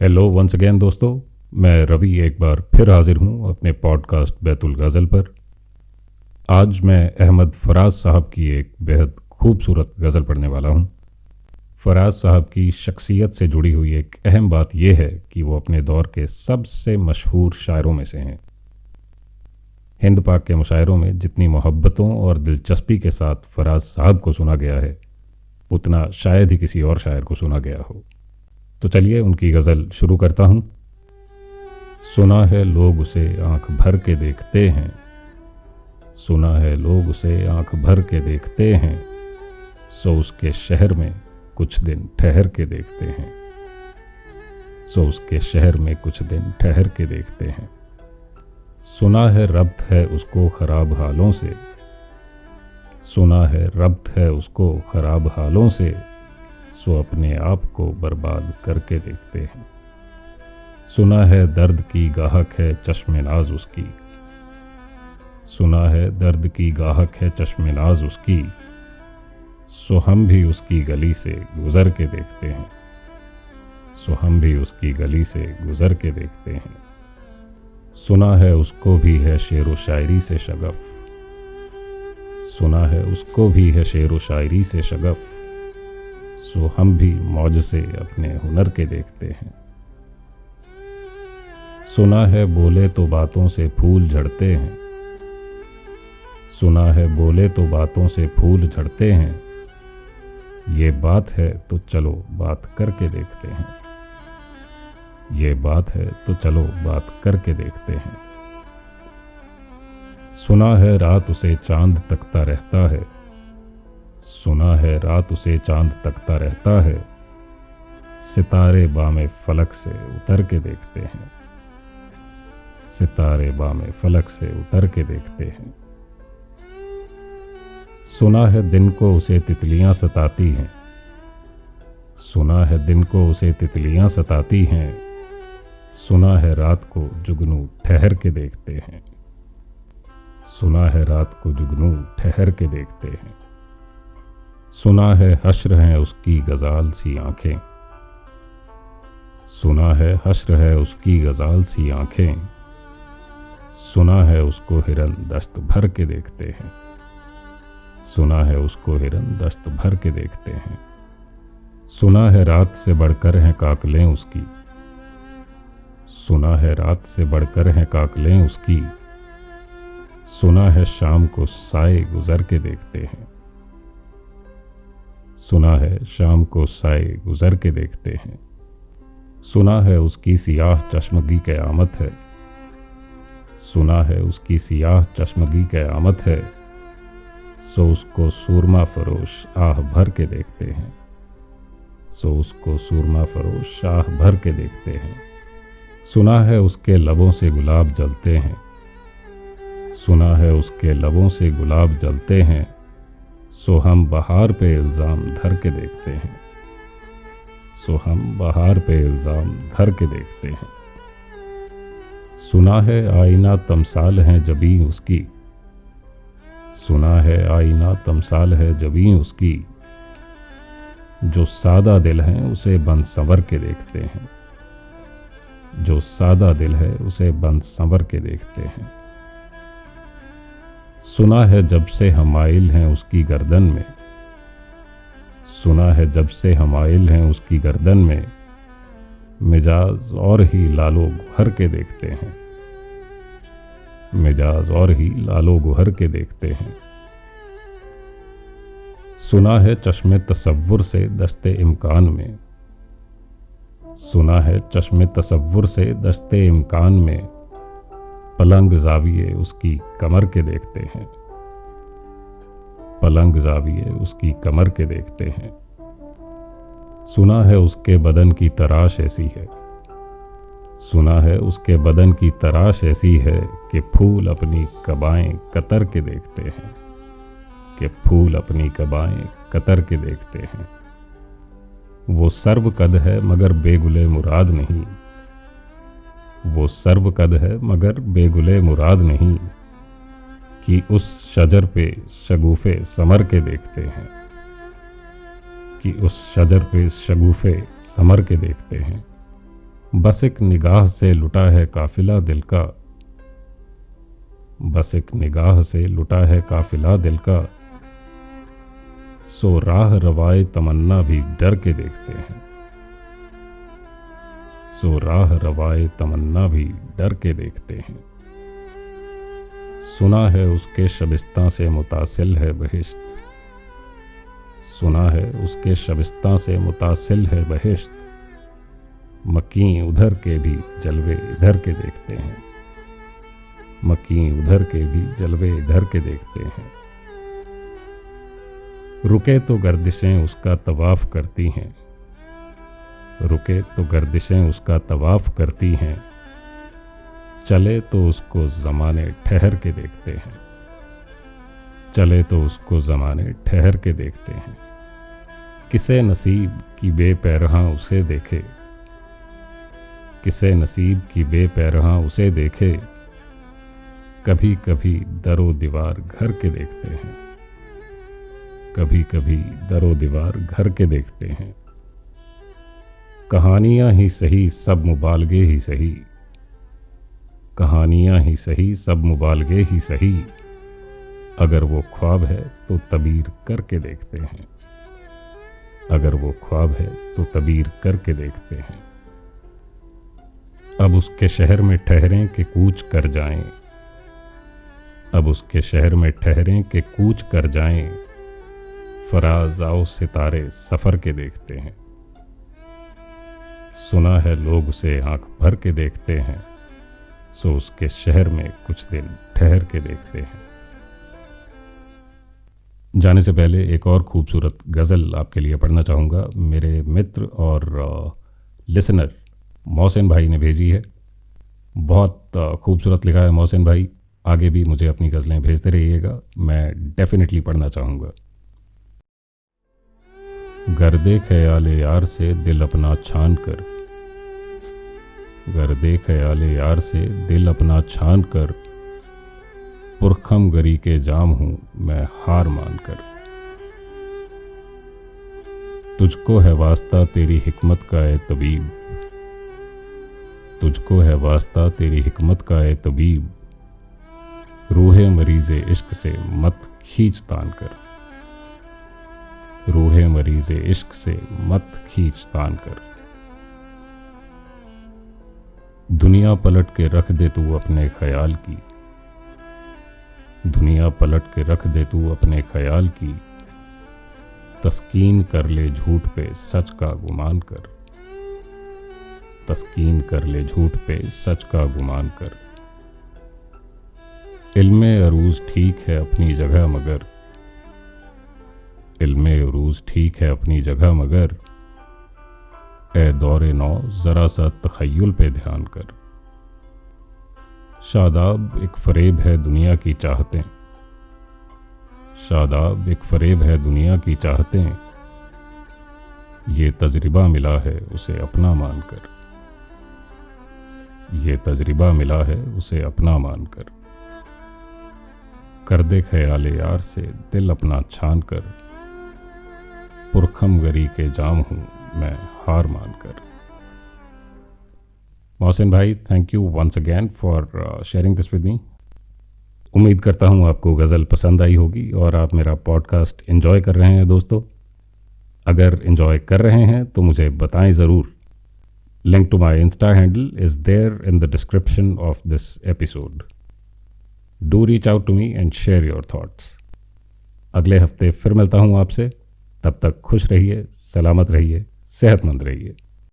Hello once again दोस्तों। मैं रवि एक बार फिर हाजिर हूँ अपने पॉडकास्ट बैतुल गज़ल पर। आज मैं अहमद फराज साहब की एक बेहद खूबसूरत गज़ल पढ़ने वाला हूँ। फराज साहब की शख्सियत से जुड़ी हुई एक अहम बात यह है कि वो अपने दौर के सबसे मशहूर शायरों में से हैं। हिंद पाक के मुशायरों में जितनी मोहब्बतों और दिलचस्पी के साथ फराज साहब को सुना गया है, उतना शायद ही किसी और शायर को सुना गया हो। तो चलिए उनकी गज़ल शुरू करता हूँ। सुना है लोग उसे आँख भर के देखते हैं। सुना है लोग उसे आँख भर के देखते हैं। सो उसके शहर में कुछ दिन ठहर के देखते हैं। सो उसके शहर में कुछ दिन ठहर के देखते हैं। सुना है रब्त है उसको खराब हालों से। सुना है रब्त है उसको खराब हालों से। सो अपने आप को बर्बाद करके देखते हैं। सुना है दर्द की गाहक है चश्मे नाज उसकी। सुना है दर्द की गाहक है चश्मे नाज उसकी। सो हम भी उसकी गली से गुजर के देखते हैं। सो हम भी उसकी गली से गुजर के देखते हैं। सुना है उसको भी है शेर व शायरी से शगफ। सुना है उसको भी है शेर व शायरी से शगफ। सो हम भी मौज से अपने हुनर के देखते हैं। सुना है बोले तो बातों से फूल झड़ते हैं। सुना है बोले तो बातों से फूल झड़ते हैं। ये बात है तो चलो बात करके देखते हैं। ये बात है तो चलो बात करके देखते हैं। सुना है रात उसे चाँद तकता रहता है। सुना है रात उसे चाँद तकता रहता है। सितारे बामे फलक से उतर के देखते हैं। सितारे बामे फलक से उतर के देखते हैं। सुना है दिन को उसे तितलियाँ सताती हैं। सुना है दिन को उसे तितलियाँ सताती हैं। सुना है रात को जुगनू ठहर के देखते हैं। सुना है रात को जुगनू ठहर के देखते हैं। सुना है हश्र है उसकी गजाल सी आँखें। सुना है हश्र है उसकी गजाल सी आँखें। सुना है उसको हिरन दस्त भर के देखते हैं। सुना है उसको हिरन दस्त भर के देखते हैं। सुना है रात से बढ़कर हैं काकलें उसकी। सुना है रात से बढ़कर हैं काकलें उसकी। सुना है शाम को साए गुजर के देखते हैं। सुना है, शाम को साए गुजर के देखते हैं। सुना है उसकी सियाह चश्मगी क़यामत है। सुना है उसकी सियाह चश्मगी क़यामत है। सो उसको सूरमा फरोश आह भर के देखते हैं। सो उसको सूरमा फरोश आह भर के देखते हैं। सुना है उसके लबों से गुलाब जलते हैं। सुना है उसके लबों से गुलाब जलते हैं। सो हम बहार पे इल्ज़ाम धर के देखते हैं। सो हम बहार पे इल्ज़ाम धर के देखते हैं। सुना है आईना तमसाल है जबी उसकी। सुना है आईना तमसाल है जबी उसकी। जो सादा दिल है उसे बंद संवर के देखते हैं। जो सादा दिल है उसे बंद संवर के देखते हैं। सुना है जब से हम आयल हैं उसकी गर्दन में। सुना है जब से हम आयल हैं उसकी गर्दन में। मिजाज और ही लालो गुहर के देखते हैं। मिजाज और ही लालो गुहर के देखते हैं। सुना है चश्मे तसव्वुर से दस्ते इम्कान में। सुना है चश्मे तसव्वुर से दस्ते इम्कान में। पलंग जाविये उसकी कमर के देखते हैं। पलंग जाविये उसकी कमर के देखते हैं। सुना है उसके बदन की तराश ऐसी है। सुना है उसके बदन की तराश ऐसी है कि फूल अपनी कबाएँ कतर के देखते हैं। कि फूल अपनी कबाएँ कतर के देखते हैं। वो सर्व कद है मगर बेगुले मुराद नहीं। वो सर्व कद है, मगर बेगुले मुराद नहीं कि उस शजर पे, शगुफे समर के देखते हैं, कि उस शजर पे, शगुफे समर के देखते हैं। बस एक निगाह से लुटा है काफिला दिल का, बस एक निगाह से लुटा है काफिला दिल का, सो राह रवाए तमन्ना भी डर के देखते हैं। सो राह रवाए तमन्ना भी डर के देखते हैं। सुना है उसके शबिस्ता से मुतासिल है बहिश्त। सुना है उसके शबिस्ता से मुतासिल है बहिश्त। मकी उधर के भी जलवे इधर के देखते हैं। मकी उधर के भी जलवे इधर के देखते हैं। रुके तो गर्दिशें उसका तवाफ करती हैं। रुके तो गर्दिशें उसका तवाफ करती हैं। चले तो उसको ज़माने ठहर के देखते हैं। चले तो उसको ज़माने ठहर के देखते हैं। किसे नसीब की बेपैरहा उसे देखे? किसे नसीब की बेपैरहा उसे देखे? कभी कभी दरो दीवार घर के देखते हैं। कभी कभी दरो दीवार घर के देखते हैं। कहानियाँ ही सही, सब मुबालगे ही सही। कहानियाँ ही सही, सब मुबालगे ही सही। अगर वो ख्वाब है तो तबीर करके देखते हैं। अगर वो ख्वाब है तो तबीर करके देखते हैं। अब उसके शहर में ठहरें कि कूच कर जाएँ। अब उसके शहर में ठहरें कि कूच कर जाएँ। फराज आओ सितारे सफ़र के देखते हैं। सुना है लोग उसे आँख भर के देखते हैं, सो उसके शहर में कुछ दिन ठहर के देखते हैं। जाने से पहले एक और खूबसूरत गज़ल आपके लिए पढ़ना चाहूँगा। मेरे मित्र और लिसनर मोहसिन भाई ने भेजी है। बहुत खूबसूरत लिखा है मोहसिन भाई। आगे भी मुझे अपनी गज़लें भेजते रहिएगा। मैं डेफिनेटली पढ़ना चाहूँगा। गर्दे ख्याल यार से दिल अपना छान कर। गर्दे ख्याल यार से दिल अपना छान कर। पुरखम गरी के जाम हूँ मैं हार मान कर। तुझको है वास्ता तेरी हिकमत का है तबीब। तुझको है वास्ता तेरी हिकमत का है तबीब। रूहे मरीज़ इश्क से मत खींच तान कर। रूहे मरीज़ इश्क से मत खींच तान कर। दुनिया पलट के रख दे तू अपने ख्याल की। दुनिया पलट के रख दे तू अपने ख्याल की। तस्कीन कर ले झूठ पे सच का गुमान कर। तस्कीन कर ले झूठ पे सच का गुमान कर। इल्म अरूज ठीक है अपनी जगह मगर इल्म अरूज ठीक है अपनी जगह मगर। ए दौरे नौ, ज़रा सा तखयल पे ध्यान कर। शादाब एक फरेब है दुनिया की चाहतें। शादाब एक फरेब है दुनिया की चाहतें। ये तजर्बा मिला है उसे अपना मानकर ये तजर्बा मिला है उसे अपना मानकर कर दे ख्याल यार से, दिल अपना छान कर। पुरखम गरी के जाम हूँ मैं हार मानकर। मोहसिन भाई thank you once again for sharing this with me उम्मीद करता हूँ आपको गज़ल पसंद आई होगी और आप मेरा पॉडकास्ट इन्जॉय कर रहे हैं दोस्तों। अगर इन्जॉय कर रहे हैं तो मुझे बताएँ ज़रूर। Link to my insta handle is there in the description of this episode do reach out to me and share your thoughts अगले हफ़्ते फिर मिलता हूँ आपसे। तब तक खुश रहिए सलामत रहिए सेहतमंद रहिए।